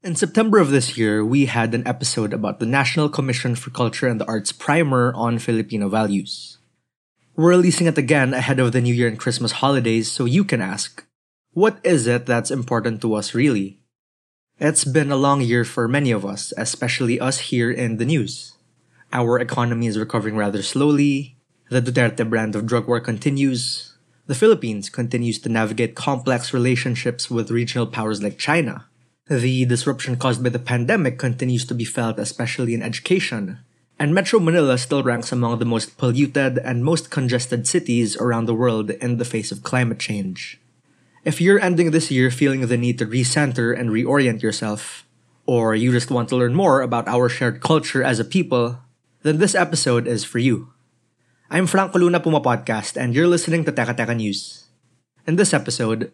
In September of this year, we had an episode about the National Commission for Culture and the Arts primer on Filipino values. We're releasing it again ahead of the New Year and Christmas holidays, so you can ask, what is it that's important to us really? It's been a long year for many of us, especially us here in the news. Our economy is recovering rather slowly, the Duterte brand of drug war continues, the Philippines continues to navigate complex relationships with regional powers like China. The disruption caused by the pandemic continues to be felt, especially in education. And Metro Manila still ranks among the most polluted and most congested cities around the world in the face of climate change. If you're ending this year feeling the need to recenter and reorient yourself, or you just want to learn more about our shared culture as a people, then this episode is for you. I'm Franco Luna Puma Podcast and you're listening to Teka Teka News. In this episode,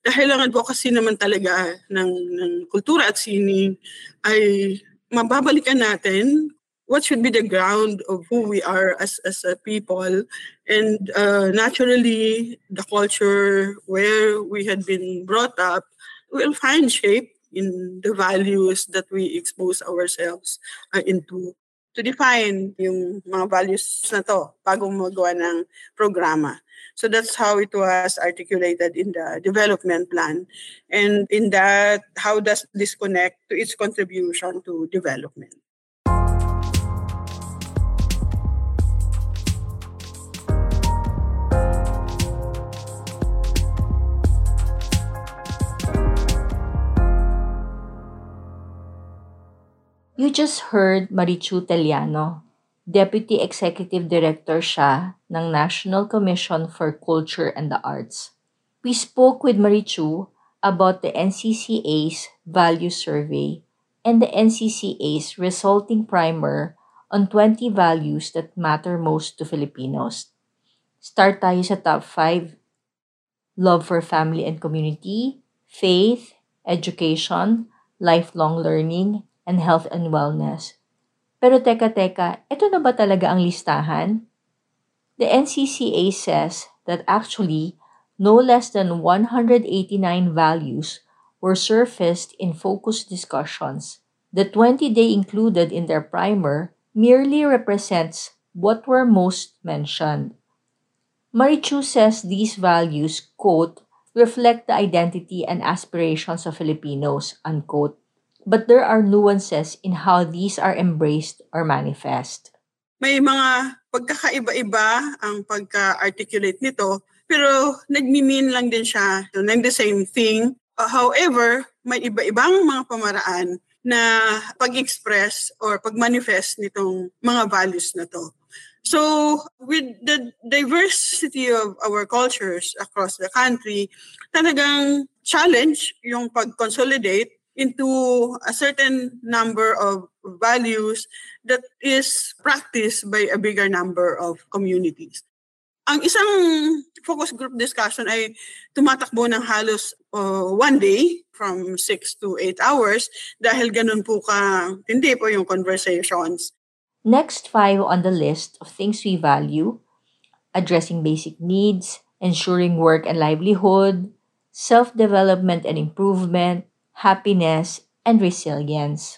Kailangan po kasi naman talaga ng, ng kultura at sining ay mababalikan natin what should be the ground of who we are as, as a people. And uh, naturally, the culture where we had been brought up will find shape in the values that we expose ourselves uh, into to define yung mga values na to bago magawa ng programa. So that's how it was articulated in the development plan. And in that, how does this connect to its contribution to development? You just heard Marichu Tellano. Deputy Executive Director siya ng National Commission for Culture and the Arts. We spoke with Marichu about the NCCA's Value Survey and the NCCA's resulting primer on 20 values that matter most to Filipinos. Start tayo sa top 5. Love for family and community, faith, education, lifelong learning, and health and wellness. Pero teka teka, ito na ba talaga ang listahan? The NCCA says that actually, no less than 189 values were surfaced in focus discussions. The 20 they included in their primer merely represents what were most mentioned. Marichu says these values, quote, reflect the identity and aspirations of Filipinos, unquote, but there are nuances in how these are embraced or manifest. May mga pagkakaiba-iba ang pagka-articulate nito, pero nagmi-mean lang din siya ng the same thing. Uh, however, may iba-ibang mga pamaraan na pag-express or pag-manifest nitong mga values na to. So, with the diversity of our cultures across the country, talagang challenge yung pag-consolidate into a certain number of values that is practiced by a bigger number of communities. Ang isang focus group discussion ay tumatakbo ng halos uh, one day from 6 to 8 hours dahil ganun po ka hindi po yung conversations. Next five on the list of things we value addressing basic needs, ensuring work and livelihood, self development and improvement, happiness, and resilience.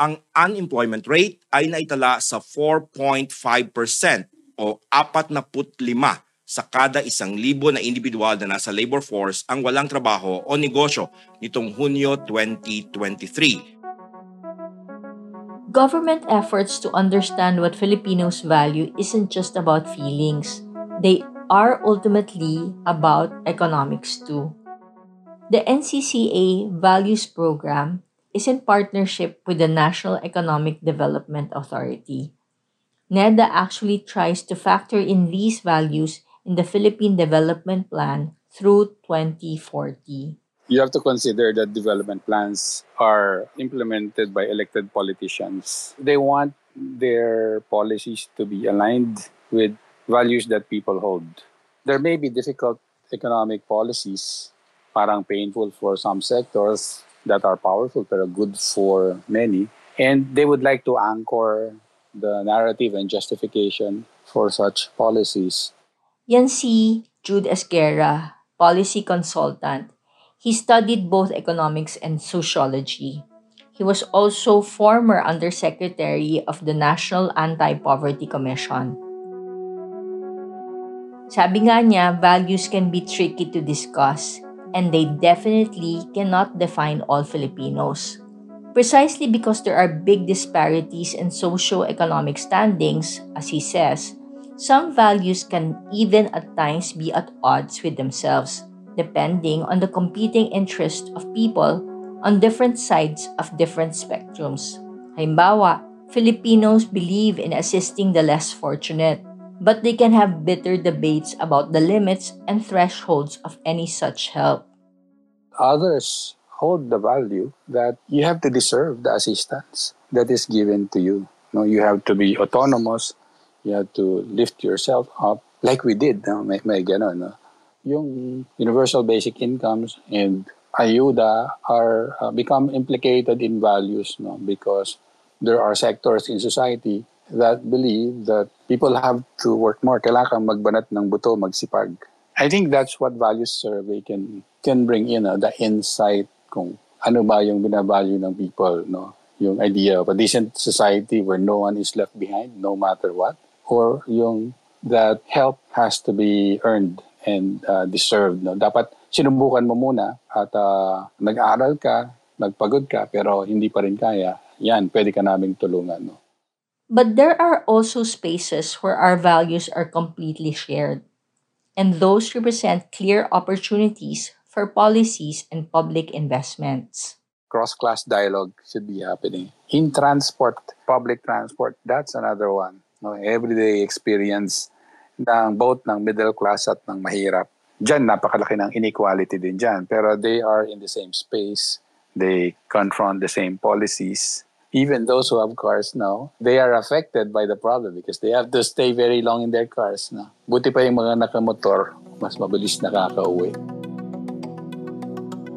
Ang unemployment rate ay naitala sa 4.5% o 45 sa kada isang libo na individual na nasa labor force ang walang trabaho o negosyo nitong Hunyo 2023. Government efforts to understand what Filipinos value isn't just about feelings. They are ultimately about economics too. The NCCA Values Program is in partnership with the National Economic Development Authority. NEDA actually tries to factor in these values in the Philippine Development Plan through 2040. You have to consider that development plans are implemented by elected politicians. They want their policies to be aligned with values that people hold. There may be difficult economic policies, parang painful for some sectors that are powerful but good for many. And they would like to anchor the narrative and justification for such policies. Yan si Jude Esguerra, policy consultant. He studied both economics and sociology. He was also former undersecretary of the National Anti-Poverty Commission. Sabi nga niya, values can be tricky to discuss and they definitely cannot define all Filipinos. Precisely because there are big disparities in socio-economic standings, as he says, some values can even at times be at odds with themselves, depending on the competing interests of people on different sides of different spectrums. Halimbawa, Filipinos believe in assisting the less fortunate, but they can have bitter debates about the limits and thresholds of any such help. Others hold the value that you have to deserve the assistance that is given to you. No, you have to be autonomous. You have to lift yourself up, like we did. No? May, may ganun, no? Yung universal basic incomes and ayuda are uh, become implicated in values, no? Because there are sectors in society that believe that people have to work more. Kailangan magbanat ng buto, magsipag. I think that's what values survey can can bring in, uh, the insight kung ano ba yung binavalue ng people, no? Yung idea of a decent society where no one is left behind, no matter what. Or yung that help has to be earned and uh, deserved, no? Dapat sinubukan mo muna at uh, nag-aral ka, nagpagod ka, pero hindi pa rin kaya. Yan, pwede ka naming tulungan, no? But there are also spaces where our values are completely shared, and those represent clear opportunities for policies and public investments. Cross-class dialogue should be happening. In transport, public transport, that's another one. No, everyday experience ng both ng middle class at ng mahirap. Diyan, napakalaki ng inequality din dyan. Pero they are in the same space. They confront the same policies. Even those who have cars now, they are affected by the problem because they have to stay very long in their cars. No? Buti pa yung mga nakamotor, mas mabilis nakaka-uwi.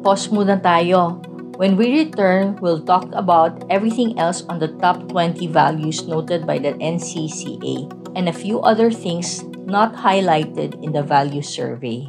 Pause muna tayo. When we return, we'll talk about everything else on the top 20 values noted by the NCCA and a few other things not highlighted in the value survey.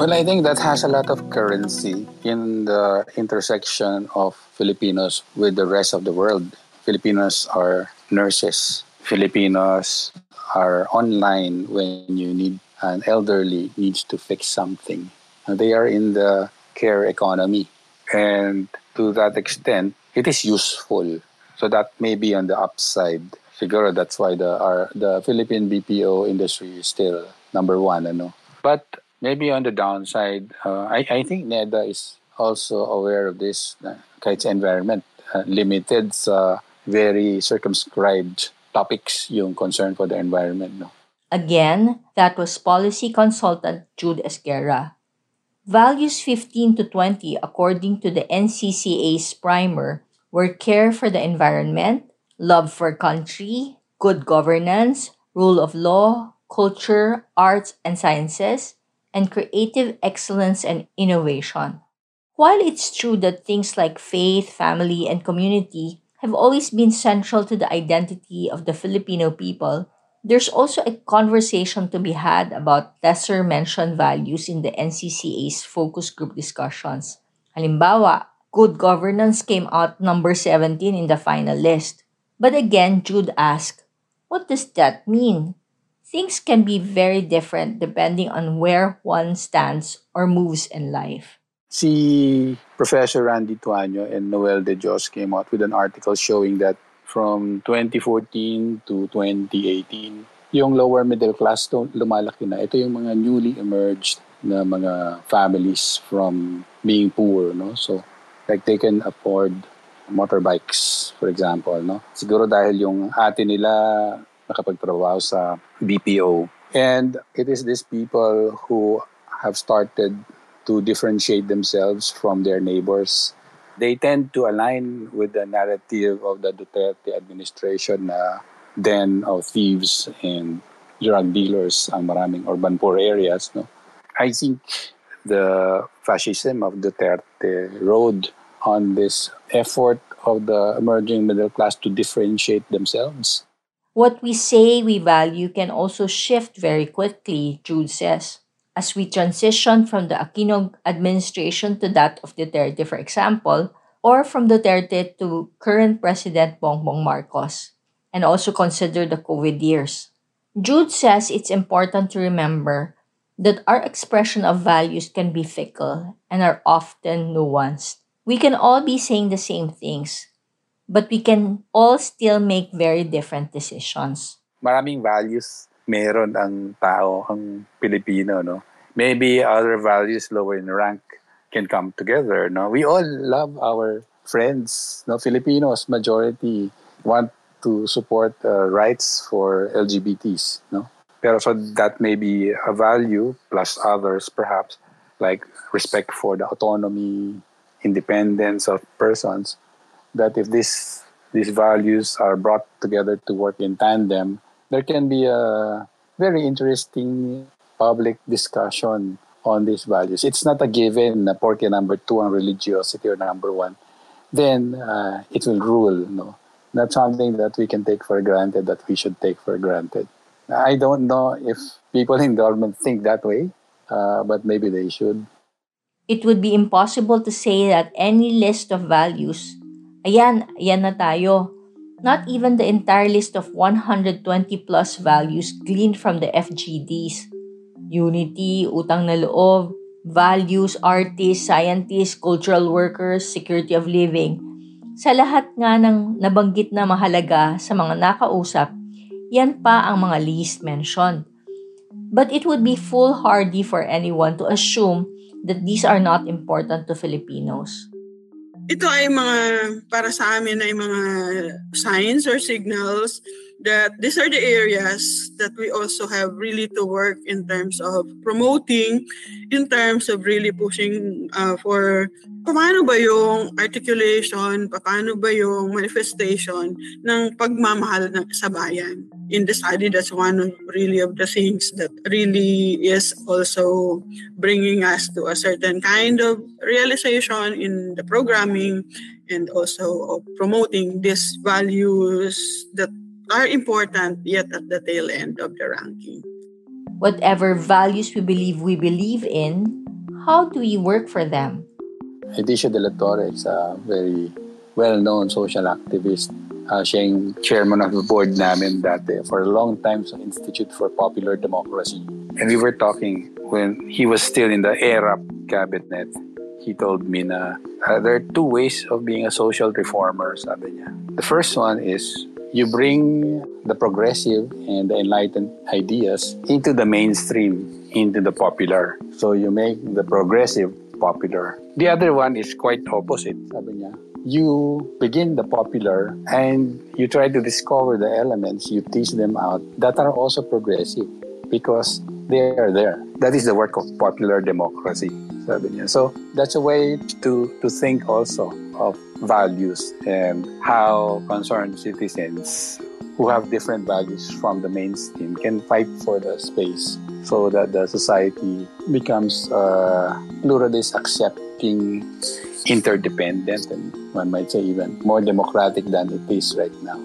Well, I think that has a lot of currency in the intersection of Filipinos with the rest of the world. Filipinos are nurses. Filipinos are online when you need an elderly needs to fix something. They are in the care economy. And to that extent, it is useful. So that may be on the upside. siguro that's why the our the Philippine BPO industry is still number one, ano. But maybe on the downside, uh, I I think NEDA is also aware of this uh, kahit environment uh, limited very circumscribed topics yung concern for the environment, no. Again, that was policy consultant Jude Esguerra. Values 15 to 20, according to the NCCA's primer, were care for the environment, love for country, good governance, rule of law, culture, arts and sciences, and creative excellence and innovation. While it's true that things like faith, family, and community have always been central to the identity of the Filipino people, there's also a conversation to be had about lesser mentioned values in the NCCA's focus group discussions. Halimbawa, good governance came out number 17 in the final list. But again, Jude asked, what does that mean? Things can be very different depending on where one stands or moves in life. Si Professor Randy Tuanyo and Noel De Jos came out with an article showing that from 2014 to 2018, yung lower middle class to lumalaki na. Ito yung mga newly emerged na mga families from being poor, no? So, like they can afford motorbikes, for example, no? Siguro dahil yung ate nila nakapagtrabaho sa BPO. And it is these people who have started to differentiate themselves from their neighbors. They tend to align with the narrative of the Duterte administration na den of thieves and drug dealers ang maraming urban poor areas. No? I think the fascism of Duterte rode on this effort of the emerging middle class to differentiate themselves. What we say we value can also shift very quickly, Jude says. As we transition from the Aquino administration to that of Duterte, for example, or from Duterte to current President Bongbong Marcos, and also consider the COVID years. Jude says it's important to remember that our expression of values can be fickle and are often nuanced. We can all be saying the same things, but we can all still make very different decisions. Maraming values meron ang tao, ang Pilipino, no? Maybe other values lower in rank can come together, no? We all love our friends, no? Filipinos, majority, want to support uh, rights for LGBTs, no? Pero so that may be a value plus others perhaps like respect for the autonomy, independence of persons that if this these values are brought together to work in tandem, there can be a very interesting public discussion on these values. It's not a given na porke number two on religiosity or number one, then uh, it will rule. No, not something that we can take for granted. That we should take for granted. I don't know if people in government think that way, uh, but maybe they should. It would be impossible to say that any list of values, ayan, ayan na tayo. Not even the entire list of 120 plus values gleaned from the FGDs. Unity, utang na loob, values, artists, scientists, cultural workers, security of living. Sa lahat nga ng nabanggit na mahalaga sa mga nakausap, yan pa ang mga least mentioned. But it would be foolhardy for anyone to assume that these are not important to Filipinos. Ito ay mga, para sa amin ay mga signs or signals that these are the areas that we also have really to work in terms of promoting, in terms of really pushing uh, for paano ba yung articulation, paano ba yung manifestation ng pagmamahal ng sa bayan. In the study, that's one of really of the things that really is also bringing us to a certain kind of realization in the programming and also promoting these values that are important yet at the tail end of the ranking. Whatever values we believe we believe in, how do we work for them? Edicio de la Torre is a very well-known social activist. Uh, siya yung chairman of the board namin dati for a long time sa Institute for Popular Democracy. And we were talking when he was still in the ERAP cabinet. He told me na uh, there are two ways of being a social reformer, sabi niya. The first one is you bring the progressive and the enlightened ideas into the mainstream, into the popular. So you make the progressive popular. The other one is quite opposite, sabi niya. You begin the popular and you try to discover the elements, you tease them out that are also progressive because they are there. That is the work of popular democracy, sabi niya. So that's a way to, to think also of values and how concerned citizens who have different values from the mainstream can fight for the space so that the society becomes uh, pluralist, accepting, interdependent, and one might say even more democratic than it is right now.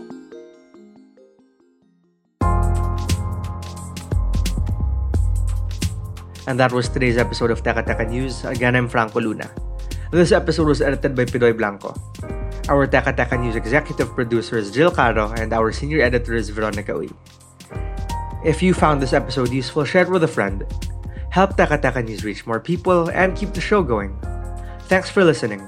And that was today's episode of Teka Teka News. Again, I'm Franco Luna. This episode was edited by Pidoy Blanco. Our Teka Teka News executive producer is Jill Caro, and our senior editor is Veronica Uy. If you found this episode useful, share it with a friend. Help Teka Teka News reach more people and keep the show going. Thanks for listening.